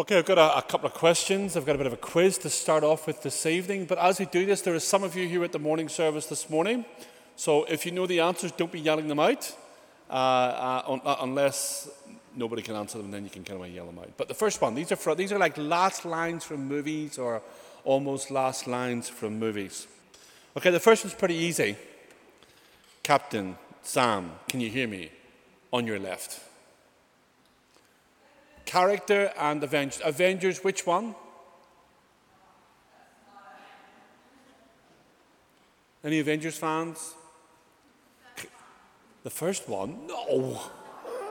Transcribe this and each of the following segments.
Okay, I've got a, a, couple of questions. I've got a bit of a quiz to start off with this evening. But as we do this, there are some of you here at the morning service this morning. So if you know the answers, don't be yelling them out, uh, uh, un- uh, unless nobody can answer them, then you can kind of yell them out. But the first one, these are, for, these are like last lines from movies or almost last lines from movies. Okay, the first one's pretty easy. Captain Sam, can you hear me? On your left. Character and Avengers. Avengers, which one? Any Avengers fans? The first one? No.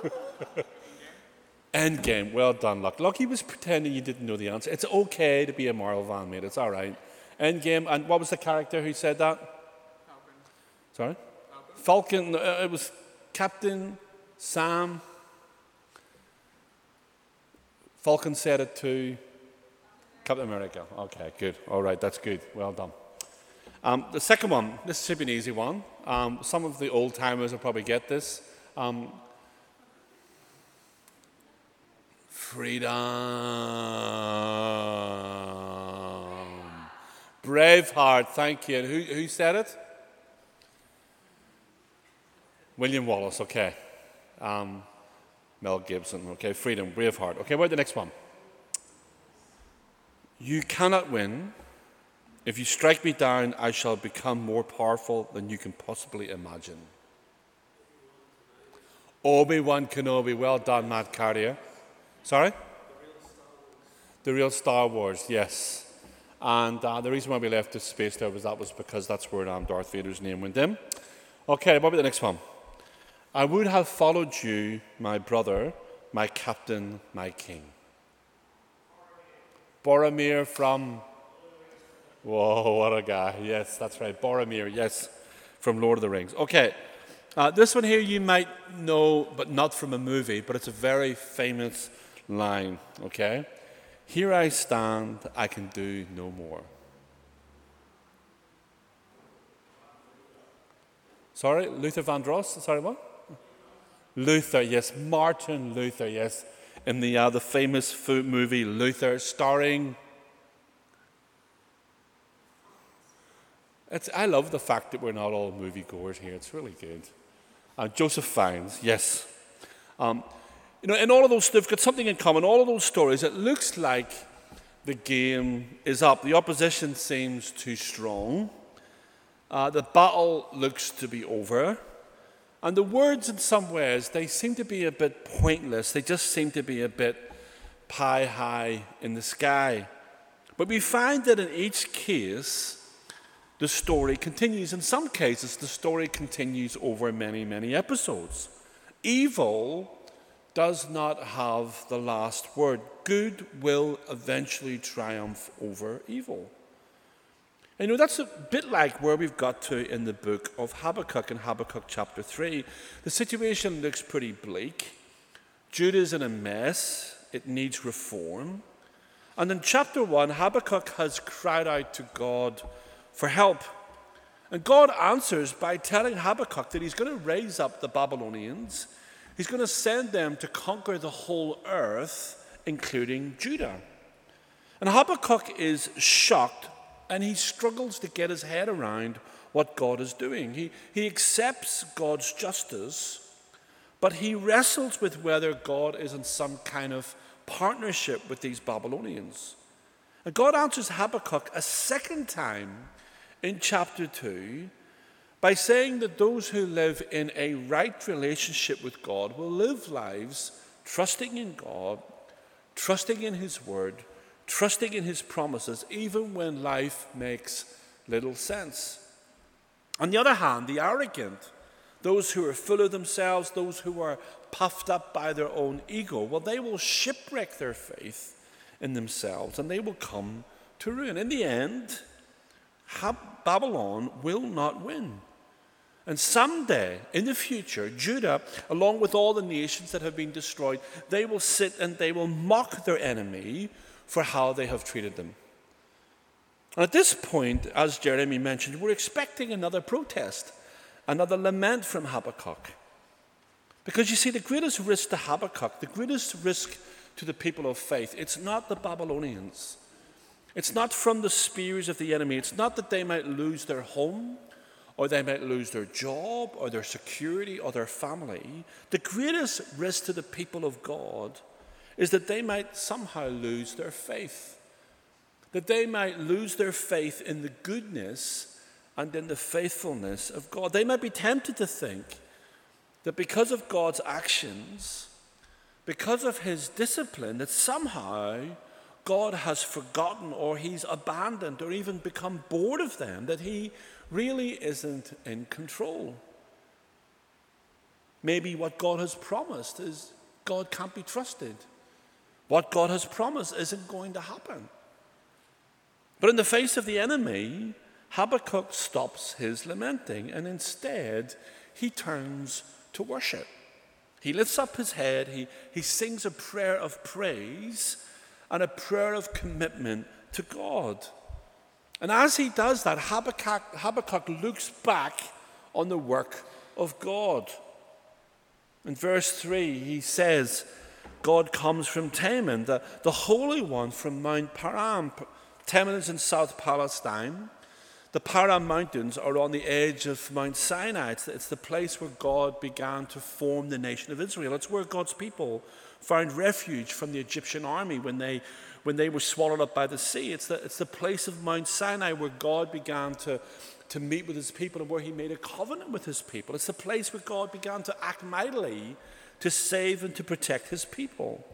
Endgame. Well done, Luck. Lucky was pretending you didn't know the answer. It's okay to be a Marvel fan, mate. It's all right. Endgame. And what was the character who said that? Falcon. Sorry? Falcon. Falcon uh, it was Captain Sam. Falcon said it to Captain America. Okay, good. All right, that's good. Well done. Um, the second one, this should be an easy one. Um, some of the old timers will probably get this. Um, freedom. Braveheart, thank you. And who, who said it? William Wallace, okay. Mel Gibson. Okay, freedom, Braveheart. Okay, where's the next one? You cannot win. If you strike me down, I shall become more powerful than you can possibly imagine. Obi Wan Kenobi. Well done, Matt Carrier. Sorry? The real Star Wars, yes. And uh, the reason why we left the space there was that was because that's where um, Darth Vader's name went in. Okay, what about the next one? I would have followed you, my brother, my captain, my king. Boromir from. Whoa, what a guy. Yes, that's right. Boromir, yes, from Lord of the Rings. Okay, uh, this one here you might know, but not from a movie, but it's a very famous line, okay? Here I stand, I can do no more. Sorry, Luther Vandross? Sorry, what? Luther, yes, Martin Luther, yes, in the, uh, the famous movie Luther, starring. It's, I love the fact that we're not all moviegoers here. It's really good. Uh, Joseph Fiennes, yes. Um, you know, in all of those, they've got something in common. All of those stories, it looks like the game is up. The opposition seems too strong. Uh, the battle looks to be over. And the words, in some ways, they seem to be a bit pointless. They just seem to be a bit pie high in the sky. But we find that in each case, the story continues. In some cases, the story continues over many, many episodes. Evil does not have the last word. Good will eventually triumph over evil. You know, that's a bit like where we've got to in the book of Habakkuk in Habakkuk chapter 3. The situation looks pretty bleak. Judah's in a mess, it needs reform. And in chapter 1, Habakkuk has cried out to God for help. And God answers by telling Habakkuk that he's going to raise up the Babylonians, he's going to send them to conquer the whole earth, including Judah. And Habakkuk is shocked and he struggles to get his head around what God is doing. He, he accepts God's justice, but he wrestles with whether God is in some kind of partnership with these Babylonians. And God answers Habakkuk a second time in chapter 2 by saying that those who live in a right relationship with God will live lives trusting in God, trusting in His Word, trusting in his promises, even when life makes little sense. On the other hand, the arrogant, those who are full of themselves, those who are puffed up by their own ego, well, they will shipwreck their faith in themselves and they will come to ruin. In the end, Babylon will not win. And someday in the future, Judah, along with all the nations that have been destroyed, they will sit and they will mock their enemy for how they have treated them. And at this point, as Jeremy mentioned, we're expecting another protest, another lament from Habakkuk. Because you see, the greatest risk to Habakkuk, the greatest risk to the people of faith. It's not the Babylonians. It's not from the spears of the enemy. It's not that they might lose their home or they might lose their job or their security or their family. The greatest risk to the people of God is that they might somehow lose their faith. That they might lose their faith in the goodness and in the faithfulness of God. They might be tempted to think that because of God's actions, because of his discipline, that somehow God has forgotten or he's abandoned or even become bored of them, that he really isn't in control. Maybe what God has promised is God can't be trusted. What God has promised isn't going to happen. But in the face of the enemy, Habakkuk stops his lamenting and instead he turns to worship. He lifts up his head, he, he sings a prayer of praise and a prayer of commitment to God. And as he does that, Habakkuk, Habakkuk looks back on the work of God. In verse 3, he says, God comes from Teman, the, the Holy One from Mount Paran. Teman is in South Palestine. The Paran Mountains are on the edge of Mount Sinai. It's, it's the place where God began to form the nation of Israel. It's where God's people found refuge from the Egyptian army when they, when they were swallowed up by the sea. It's the, it's the place of Mount Sinai where God began to, to meet with his people and where he made a covenant with his people. It's the place where God began to act mightily to save and to protect his people.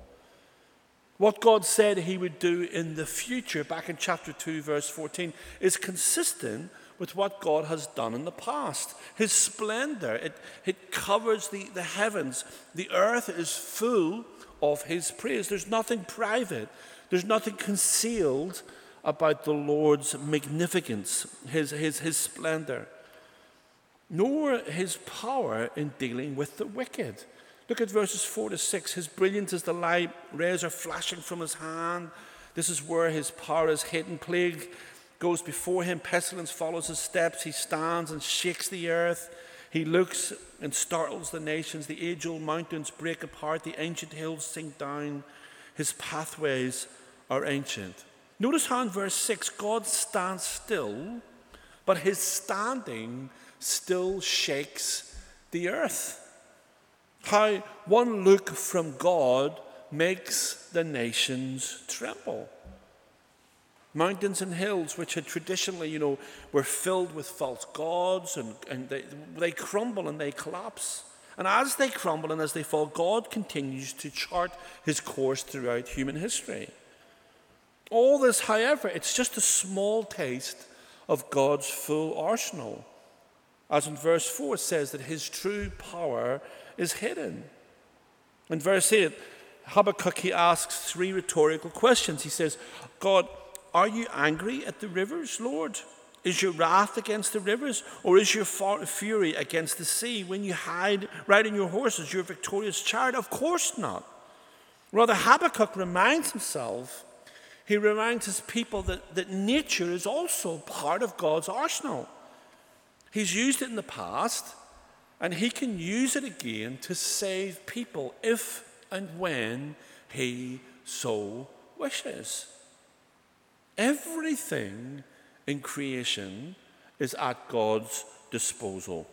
What God said he would do in the future, back in chapter 2, verse 14, is consistent with what God has done in the past. His splendor, it, it covers the, the heavens. The earth is full of his praise. There's nothing private, there's nothing concealed about the Lord's magnificence, his, his, his splendor, nor his power in dealing with the wicked. Look at verses 4 to 6. His brilliance is the light, rays are flashing from his hand. This is where his power is hidden. Plague goes before him, pestilence follows his steps. He stands and shakes the earth. He looks and startles the nations. The age old mountains break apart, the ancient hills sink down. His pathways are ancient. Notice how in verse 6 God stands still, but his standing still shakes the earth. How one look from God makes the nations tremble. Mountains and hills, which had traditionally, you know, were filled with false gods, and, and they, they crumble and they collapse. And as they crumble and as they fall, God continues to chart his course throughout human history. All this, however, it's just a small taste of God's full arsenal. As in verse 4 it says that his true power is hidden. In verse 8, Habakkuk he asks three rhetorical questions. He says, God, are you angry at the rivers, Lord? Is your wrath against the rivers, or is your fury against the sea when you hide riding your horses, your victorious chariot? Of course not. Rather, Habakkuk reminds himself, he reminds his people that, that nature is also part of God's arsenal. He's used it in the past, and he can use it again to save people if and when he so wishes. Everything in creation is at God's disposal.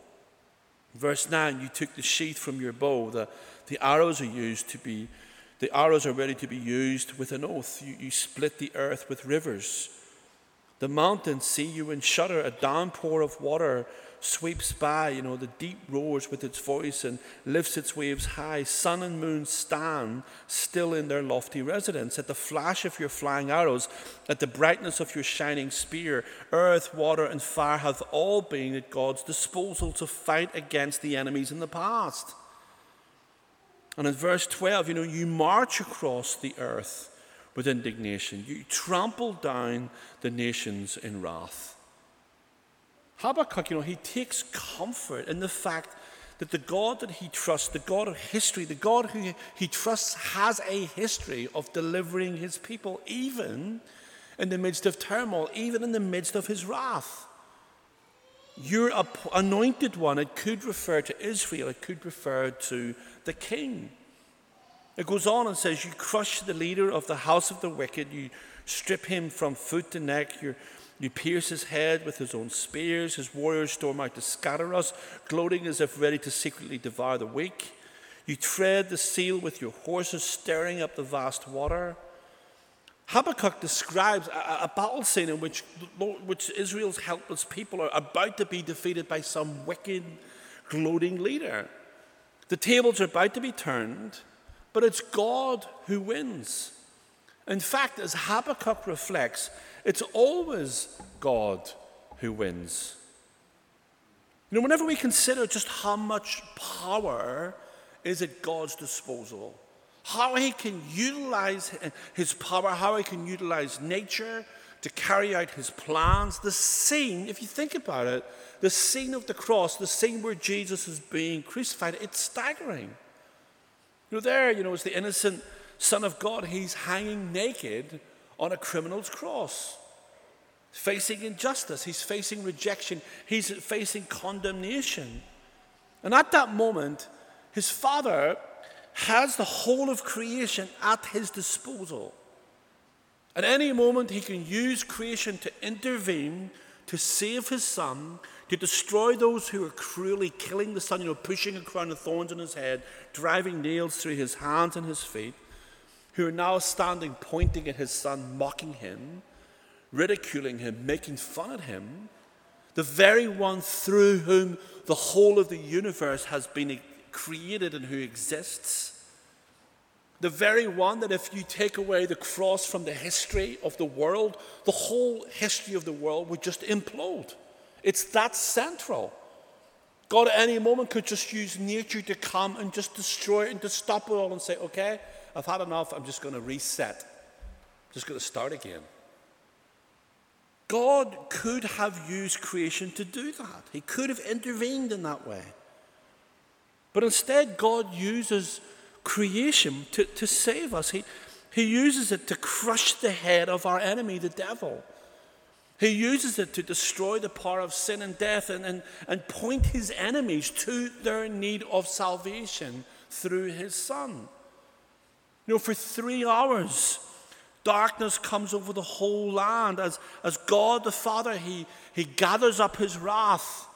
Verse 9, you took the sheath from your bow. The, the arrows are used to be, the arrows are ready to be used with an oath. You, you split the earth with rivers. The mountains see you and shudder. A downpour of water sweeps by, you know, the deep roars with its voice and lifts its waves high. Sun and moon stand still in their lofty residence. At the flash of your flying arrows, at the brightness of your shining spear, earth, water, and fire have all been at God's disposal to fight against the enemies in the past. And in verse 12, you know, you march across the earth with indignation, you trample down the nations in wrath. Habakkuk, you know, he takes comfort in the fact that the God that he trusts, the God of history, the God who he trusts has a history of delivering his people, even in the midst of turmoil, even in the midst of his wrath. Your anointed one, it could refer to Israel, it could refer to the king. It goes on and says, You crush the leader of the house of the wicked, you strip him from foot to neck, you you pierce his head with his own spears. His warriors storm out to scatter us, gloating as if ready to secretly devour the weak. You tread the seal with your horses, stirring up the vast water. Habakkuk describes a, a, battle scene in which, which Israel's helpless people are about to be defeated by some wicked, gloating leader. The tables are about to be turned, but it's God who wins. In fact, as Habakkuk reflects, it's always God who wins. You know, whenever we consider just how much power is at God's disposal, how he can utilize his power, how he can utilize nature to carry out his plans, the scene, if you think about it, the scene of the cross, the scene where Jesus is being crucified, it's staggering. You know, there, you know, is the innocent Son of God, he's hanging naked on a criminal's cross, facing injustice, he's facing rejection, he's facing condemnation. And at that moment, his father has the whole of creation at his disposal. At any moment, he can use creation to intervene, to save his son, to destroy those who are cruelly killing the son, you know, pushing a crown of thorns on his head, driving nails through his hands and his feet who are now standing pointing at his son, mocking him, ridiculing him, making fun of him, the very one through whom the whole of the universe has been created and who exists. The very one that, if you take away the cross from the history of the world, the whole history of the world would just implode. It's that central. God at any moment could just use nature to come and just destroy it and to stop it all and say, okay, I've had enough. I'm just going to reset. I'm just going to start again. God could have used creation to do that. He could have intervened in that way. But instead, God uses creation to, to save us. He, he uses it to crush the head of our enemy, the devil. He uses it to destroy the power of sin and death and, and, and point his enemies to their need of salvation through his Son. You know, for three hours, darkness comes over the whole land as, as God the Father, he, he gathers up his wrath.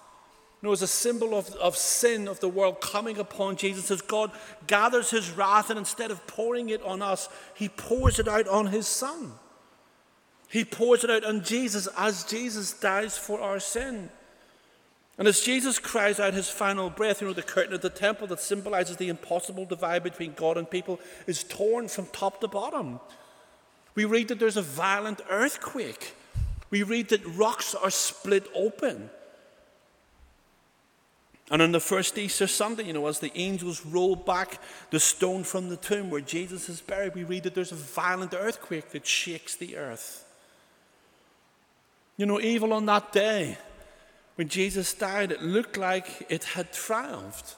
You know, as a symbol of, of sin of the world coming upon Jesus, as God gathers his wrath and instead of pouring it on us, he pours it out on his Son. He pours it out on Jesus as Jesus dies for our sin. And as Jesus cries out his final breath, you know, the curtain of the temple that symbolizes the impossible divide between God and people is torn from top to bottom. We read that there's a violent earthquake. We read that rocks are split open. And on the first Easter Sunday, you know, as the angels roll back the stone from the tomb where Jesus is buried, we read that there's a violent earthquake that shakes the earth. You know, evil on that day when Jesus died, it looked like it had triumphed.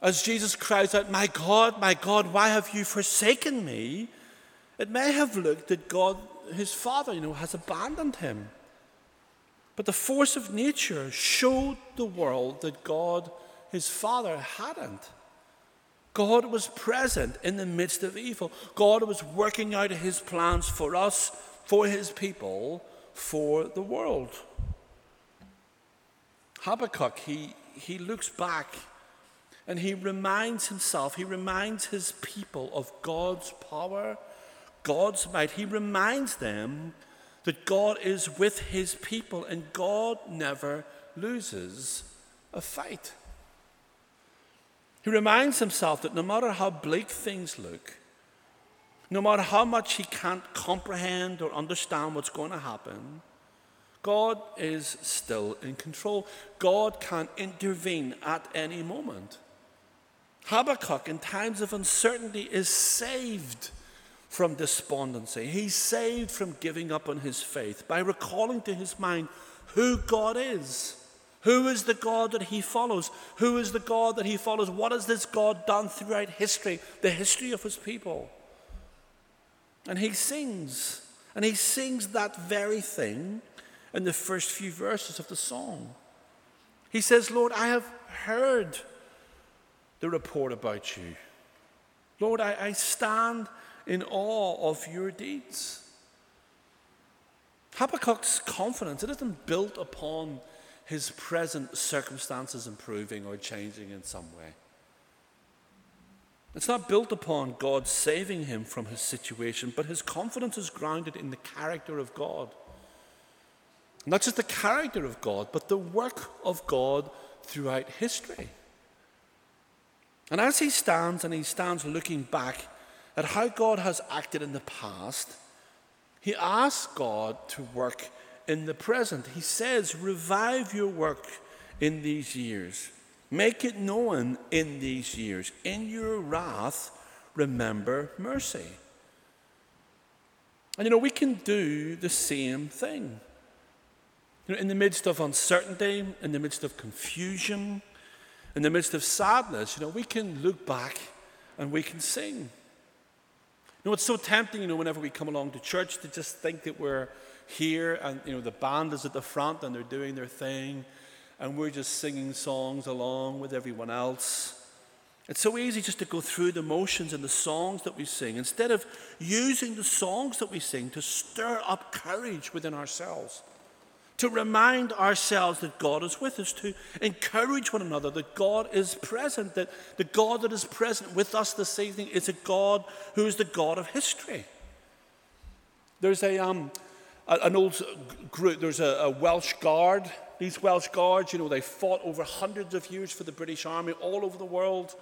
As Jesus cries out, My God, my God, why have you forsaken me? It may have looked that God, his Father, you know, has abandoned him. But the force of nature showed the world that God, his Father, hadn't. God was present in the midst of evil. God was working out his plans for us, for his people, for the world. Habakkuk, he, he looks back and he reminds himself, he reminds his people of God's power, God's might. He reminds them that God is with his people and God never loses a fight. He reminds himself that no matter how bleak things look, no matter how much he can't comprehend or understand what's going to happen, God is still in control. God can intervene at any moment. Habakkuk, in times of uncertainty, is saved from despondency. He's saved from giving up on his faith by recalling to his mind who God is. Who is the God that he follows? Who is the God that he follows? What has this God done throughout history, the history of his people? And he sings, and he sings that very thing in the first few verses of the song. He says, Lord, I have heard the report about you. Lord, I, I stand in awe of your deeds. Habakkuk's confidence, it isn't built upon his present circumstances improving or changing in some way. It's not built upon God saving him from his situation, but his confidence is grounded in the character of God. Not just the character of God, but the work of God throughout history. And as he stands and he stands looking back at how God has acted in the past, he asks God to work in the present. He says, Revive your work in these years. Make it known in these years. In your wrath, remember mercy. And you know, we can do the same thing. You know, in the midst of uncertainty, in the midst of confusion, in the midst of sadness, you know, we can look back and we can sing. You know, it's so tempting, you know, whenever we come along to church to just think that we're here and, you know, the band is at the front and they're doing their thing and we're just singing songs along with everyone else. It's so easy just to go through the motions and the songs that we sing instead of using the songs that we sing to stir up courage within ourselves, to remind ourselves that God is with us, to encourage one another that God is present, that the God that is present with us this evening is a God who is the God of history. There's a, um, an old group, there's a, a Welsh Guard these Welsh Guards, you know, they fought over hundreds of years for the British Army all over the world.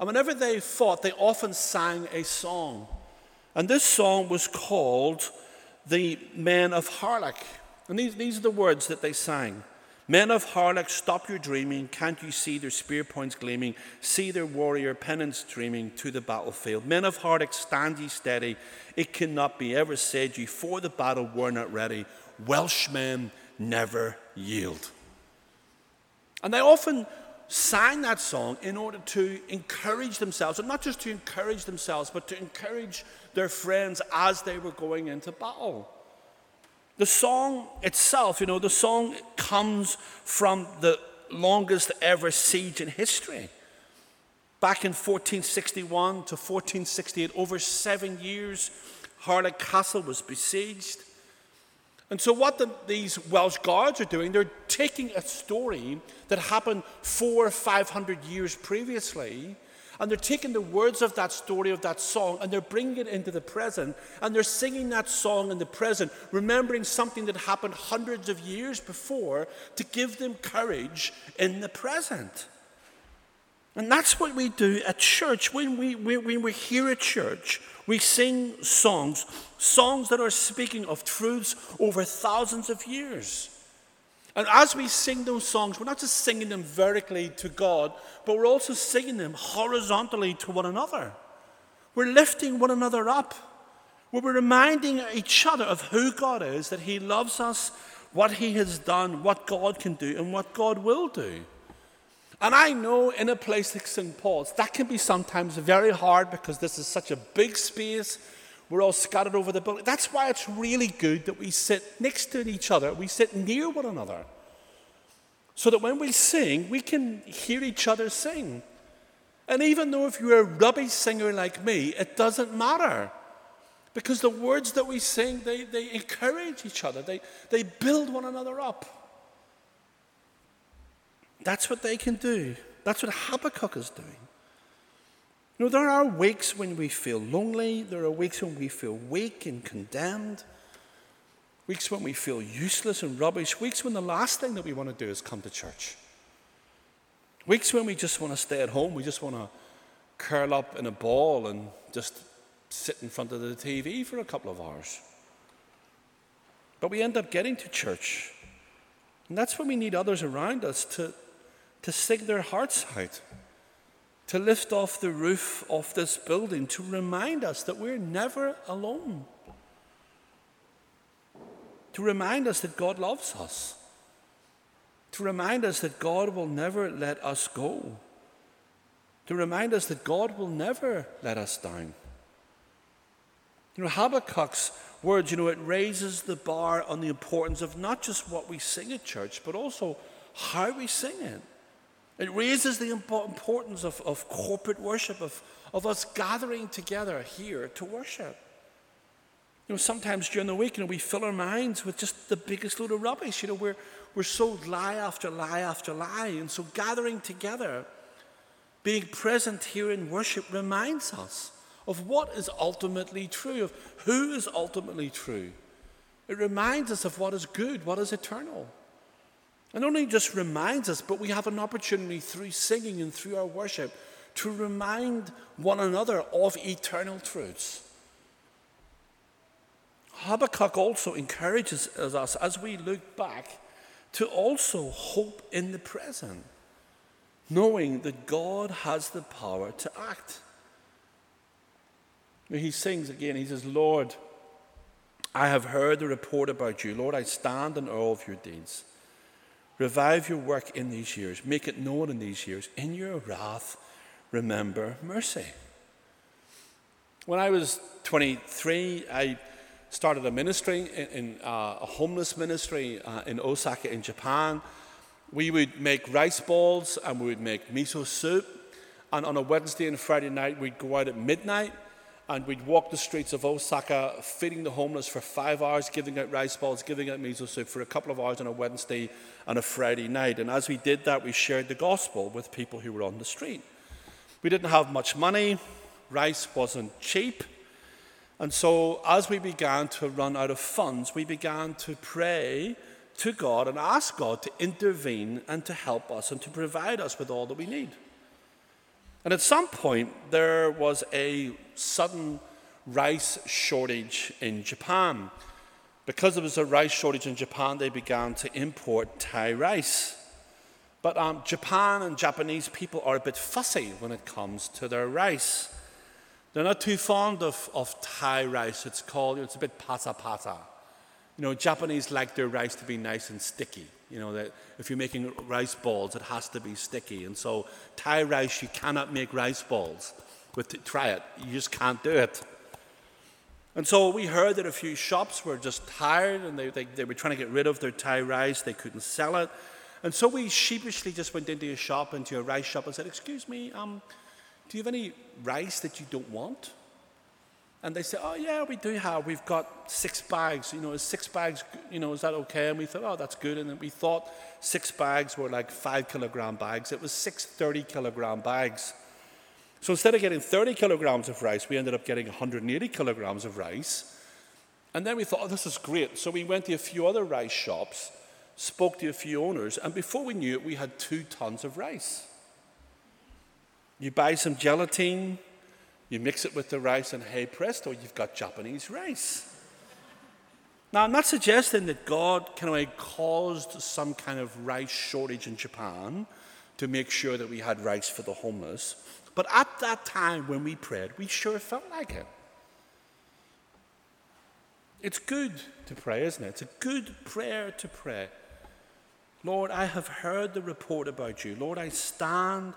And whenever they fought, they often sang a song. And this song was called The Men of Harlech. And these, these are the words that they sang. Men of Harlech, stop your dreaming. Can't you see their spear points gleaming? See their warrior pennants streaming to the battlefield. Men of Harlech, stand ye steady. It cannot be ever said ye for the battle were not ready. Welshmen never yield. And they often sang that song in order to encourage themselves, and not just to encourage themselves, but to encourage their friends as they were going into battle. The song itself, you know, the song comes from the longest ever siege in history. Back in 1461 to 1468, over seven years, Harlech Castle was besieged. And so, what the, these Welsh guards are doing, they're taking a story that happened four or five hundred years previously, and they're taking the words of that story, of that song, and they're bringing it into the present, and they're singing that song in the present, remembering something that happened hundreds of years before to give them courage in the present. And that's what we do at church. When, we, when we're here at church, we sing songs, songs that are speaking of truths over thousands of years. And as we sing those songs, we're not just singing them vertically to God, but we're also singing them horizontally to one another. We're lifting one another up. We're reminding each other of who God is, that He loves us, what He has done, what God can do, and what God will do. And I know in a place like St. Paul's, that can be sometimes very hard because this is such a big space. We're all scattered over the building. That's why it's really good that we sit next to each other, we sit near one another. So that when we sing, we can hear each other sing. And even though if you're a rubbish singer like me, it doesn't matter. Because the words that we sing, they, they encourage each other, they, they build one another up. That's what they can do. That's what Habakkuk is doing. You know, there are weeks when we feel lonely, there are weeks when we feel weak and condemned, weeks when we feel useless and rubbish, weeks when the last thing that we want to do is come to church. Weeks when we just want to stay at home, we just want to curl up in a ball and just sit in front of the TV for a couple of hours. But we end up getting to church. And that's when we need others around us to, to sing their hearts out, to lift off the roof of this building, to remind us that we're never alone, to remind us that God loves us, to remind us that God will never let us go, to remind us that God will never let us down. You know, Habakkuk's words, you know, it raises the bar on the importance of not just what we sing at church, but also how we sing it. It raises the importance of, of corporate worship, of, of us gathering together here to worship. You know, sometimes during the week, you know, we fill our minds with just the biggest load of rubbish. You know, we're, we're so lie after lie after lie. And so gathering together, being present here in worship reminds us of what is ultimately true, of who is ultimately true. It reminds us of what is good, what is eternal. And not only just reminds us, but we have an opportunity through singing and through our worship to remind one another of eternal truths. Habakkuk also encourages us as we look back to also hope in the present, knowing that God has the power to act. He sings again, he says, Lord, I have heard the report about you. Lord, I stand in awe of your deeds. Revive your work in these years. Make it known in these years. In your wrath, remember mercy. When I was 23, I started a ministry in, in uh, a homeless ministry uh, in Osaka in Japan. We would make rice balls and we would make miso soup. And on a Wednesday and Friday night, we'd go out at midnight and we'd walk the streets of Osaka, feeding the homeless for five hours, giving out rice balls, giving out miso soup for a couple of hours on a Wednesday and a Friday night. And as we did that, we shared the gospel with people who were on the street. We didn't have much money, rice wasn't cheap. And so, as we began to run out of funds, we began to pray to God and ask God to intervene and to help us and to provide us with all that we need. And at some point, there was a sudden rice shortage in Japan. Because there was a rice shortage in Japan, they began to import Thai rice. But um, Japan and Japanese people are a bit fussy when it comes to their rice. They're not too fond of, of Thai rice. It's called, it's a bit pata pata. You know, Japanese like their rice to be nice and sticky. You know, that if you're making rice balls, it has to be sticky. And so, Thai rice, you cannot make rice balls. With, try it, you just can't do it. And so we heard that a few shops were just tired and they, they, they were trying to get rid of their Thai rice. They couldn't sell it. And so we sheepishly just went into a shop, into a rice shop, and said, Excuse me, um, do you have any rice that you don't want? And they said, Oh, yeah, we do have. We've got six bags. You know, is six bags, you know, is that okay? And we thought, Oh, that's good. And we thought six bags were like five kilogram bags. It was six 30 kilogram bags. So instead of getting 30 kilograms of rice, we ended up getting 180 kilograms of rice. And then we thought, oh, this is great. So we went to a few other rice shops, spoke to a few owners, and before we knew it, we had two tons of rice. You buy some gelatin, you mix it with the rice, and hey presto, you've got Japanese rice. Now, I'm not suggesting that God kind of caused some kind of rice shortage in Japan to make sure that we had rice for the homeless. But at that time when we prayed, we sure felt like it. It's good to pray, isn't it? It's a good prayer to pray. Lord, I have heard the report about you. Lord, I stand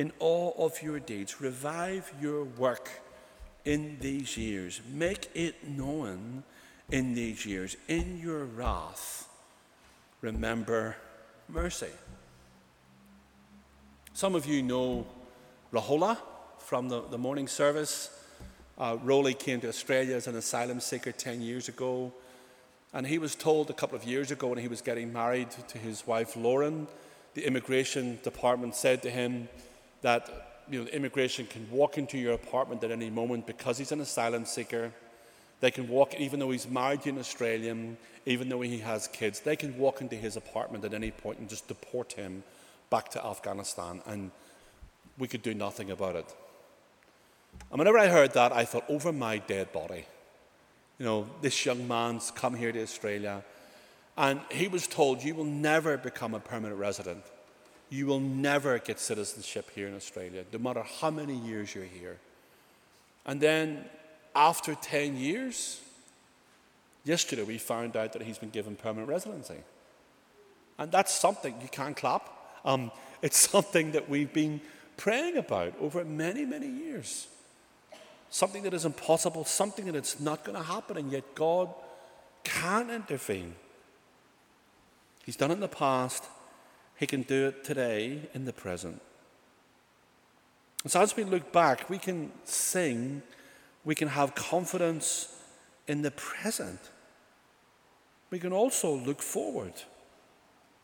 in all of your deeds. Revive your work in these years. Make it known in these years. In your wrath, remember mercy. Some of you know Rahola from the, the morning service. Uh, Rowley came to Australia as an asylum seeker 10 years ago. And he was told a couple of years ago when he was getting married to his wife Lauren, the immigration department said to him that you know, immigration can walk into your apartment at any moment because he's an asylum seeker. They can walk, even though he's married to an Australian, even though he has kids, they can walk into his apartment at any point and just deport him back to Afghanistan. And we could do nothing about it. And whenever I heard that, I thought, over my dead body. You know, this young man's come here to Australia, and he was told, You will never become a permanent resident. You will never get citizenship here in Australia, no matter how many years you're here. And then, after 10 years, yesterday we found out that he's been given permanent residency. And that's something you can't clap. Um, it's something that we've been praying about over many, many years. Something that is impossible, something that it's not going to happen, and yet God can intervene. He's done it in the past, He can do it today in the present. And so as we look back, we can sing, we can have confidence in the present. We can also look forward.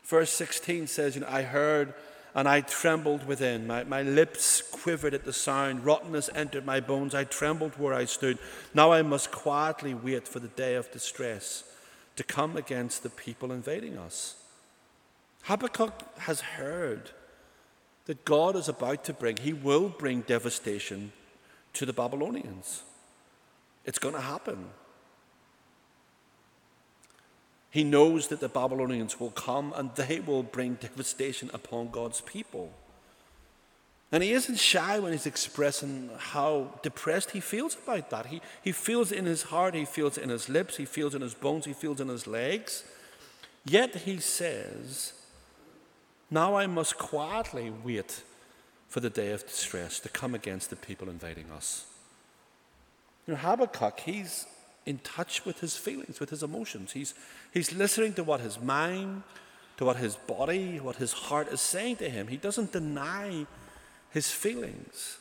Verse 16 says, you know, I heard and I trembled within. My, my lips quivered at the sound. Rottenness entered my bones. I trembled where I stood. Now I must quietly wait for the day of distress to come against the people invading us. Habakkuk has heard that God is about to bring, he will bring devastation to the Babylonians. It's going to happen. He knows that the Babylonians will come and they will bring devastation upon God's people. And he isn't shy when he's expressing how depressed he feels about that. He, he feels in his heart, he feels in his lips, he feels in his bones, he feels in his legs. Yet he says, now I must quietly wait for the day of distress to come against the people invading us. You know, Habakkuk, he's in touch with his feelings, with his emotions. He's, he's listening to what his mind, to what his body, what his heart is saying to him. He doesn't deny his feelings,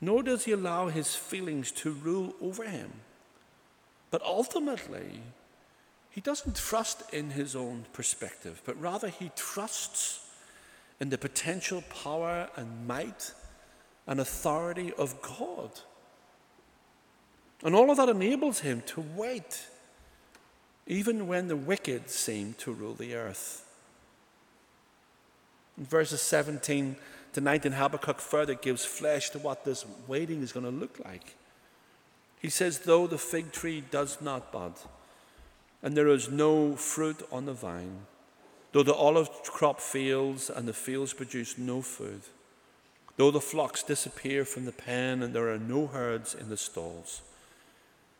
nor does he allow his feelings to rule over him. But ultimately, he doesn't trust in his own perspective, but rather he trusts in the potential power and might and authority of God. And all of that enables him to wait, even when the wicked seem to rule the earth. In verses 17 to 19, Habakkuk further gives flesh to what this waiting is going to look like. He says, Though the fig tree does not bud, and there is no fruit on the vine, Though the olive crop fails and the fields produce no food, though the flocks disappear from the pen and there are no herds in the stalls,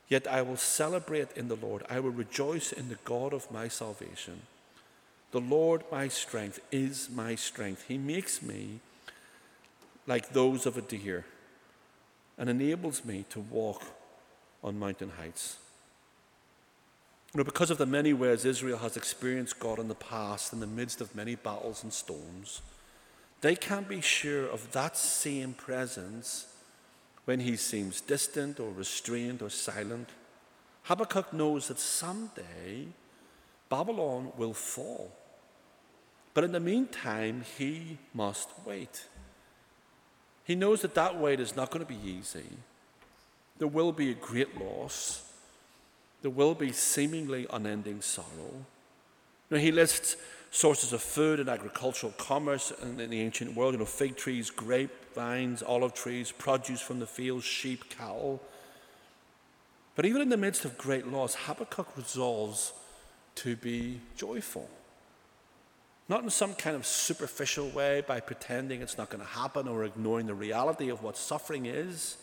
yet I will celebrate in the Lord. I will rejoice in the God of my salvation. The Lord, my strength, is my strength. He makes me like those of a deer and enables me to walk on mountain heights. You know, because of the many ways Israel has experienced God in the past in the midst of many battles and storms, they can't be sure of that same presence when he seems distant or restrained or silent. Habakkuk knows that someday Babylon will fall. But in the meantime, he must wait. He knows that that wait is not going to be easy. There will be a great loss there will be seemingly unending sorrow. Now, he lists sources of food and agricultural commerce in, in the ancient world, you know, fig trees, grape vines, olive trees, produce from the fields, sheep, cattle. But even in the midst of great loss, Habakkuk resolves to be joyful. Not in some kind of superficial way by pretending it's not going to happen or ignoring the reality of what suffering is.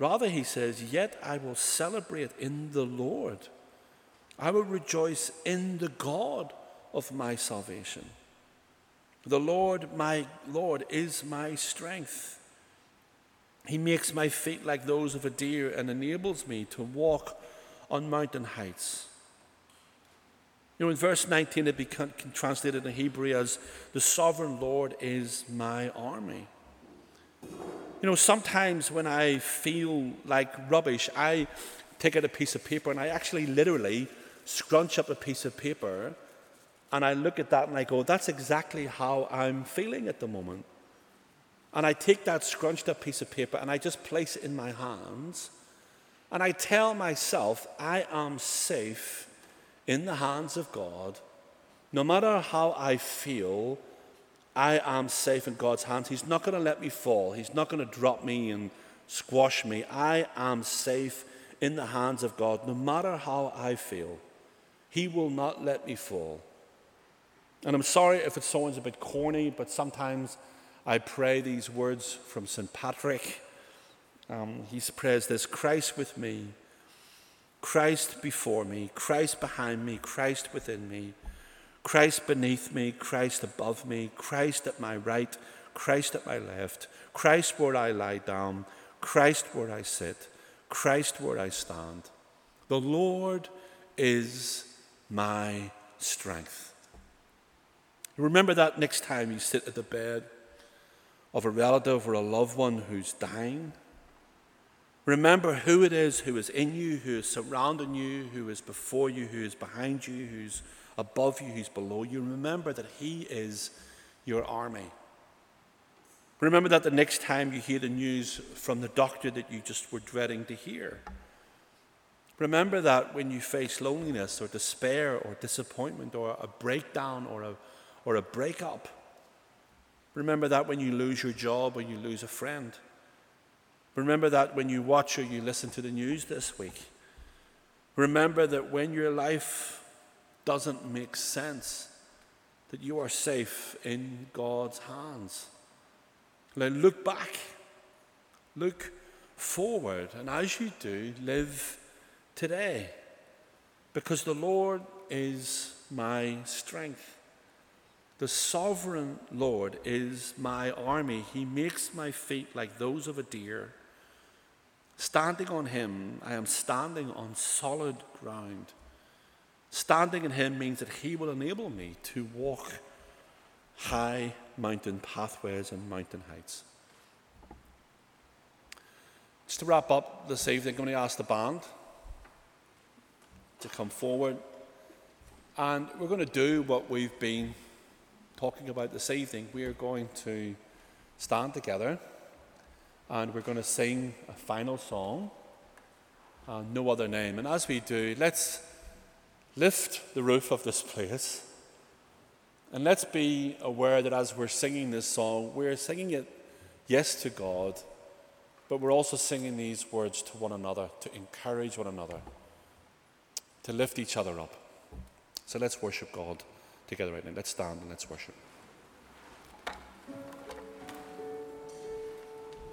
Rather, he says, Yet I will celebrate in the Lord. I will rejoice in the God of my salvation. The Lord, my Lord, is my strength. He makes my feet like those of a deer and enables me to walk on mountain heights. You know, in verse 19, it becomes translated in Hebrew as the sovereign Lord is my army. You know, sometimes when I feel like rubbish, I take out a piece of paper and I actually literally scrunch up a piece of paper and I look at that and I go, that's exactly how I'm feeling at the moment. And I take that scrunched up piece of paper and I just place it in my hands and I tell myself, I am safe in the hands of God. No matter how I feel, I am safe in God's hands. He's not going to let me fall. He's not going to drop me and squash me. I am safe in the hands of God, no matter how I feel. He will not let me fall. And I'm sorry if it sounds a bit corny, but sometimes I pray these words from St. Patrick. Um, he prays this Christ with me, Christ before me, Christ behind me, Christ within me. Christ beneath me, Christ above me, Christ at my right, Christ at my left, Christ where I lie down, Christ where I sit, Christ where I stand. The Lord is my strength. Remember that next time you sit at the bed of a relative or a loved one who's dying. Remember who it is who is in you, who is surrounding you, who is before you, who is behind you, who's above you, who's below you. Remember that He is your army. Remember that the next time you hear the news from the doctor that you just were dreading to hear. Remember that when you face loneliness or despair or disappointment or a breakdown or a, or a breakup. Remember that when you lose your job or you lose a friend. Remember that when you watch or you listen to the news this week. Remember that when your life doesn't make sense, that you are safe in God's hands. Then look back, look forward, and as you do, live today because the Lord is my strength. The sovereign Lord is my army. He makes my feet like those of a deer. Standing on Him, I am standing on solid ground. Standing in Him means that He will enable me to walk high mountain pathways and mountain heights. Just to wrap up this evening, I'm going to ask the band to come forward. And we're going to do what we've been talking about this evening. We are going to stand together and we're going to sing a final song, uh, No Other Name. And as we do, let's lift the roof of this place and let's be aware that as we're singing this song, we're singing it, yes, to God, but we're also singing these words to one another to encourage one another to lift each other up. So let's worship God together right now. Let's stand and let's worship.